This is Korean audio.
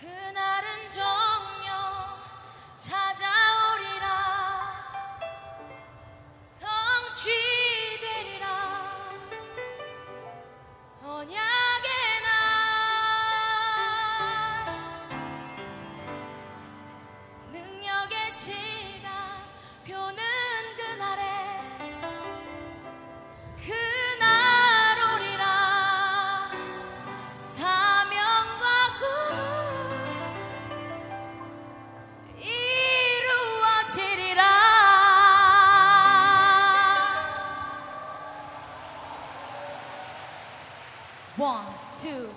그날은 정 two.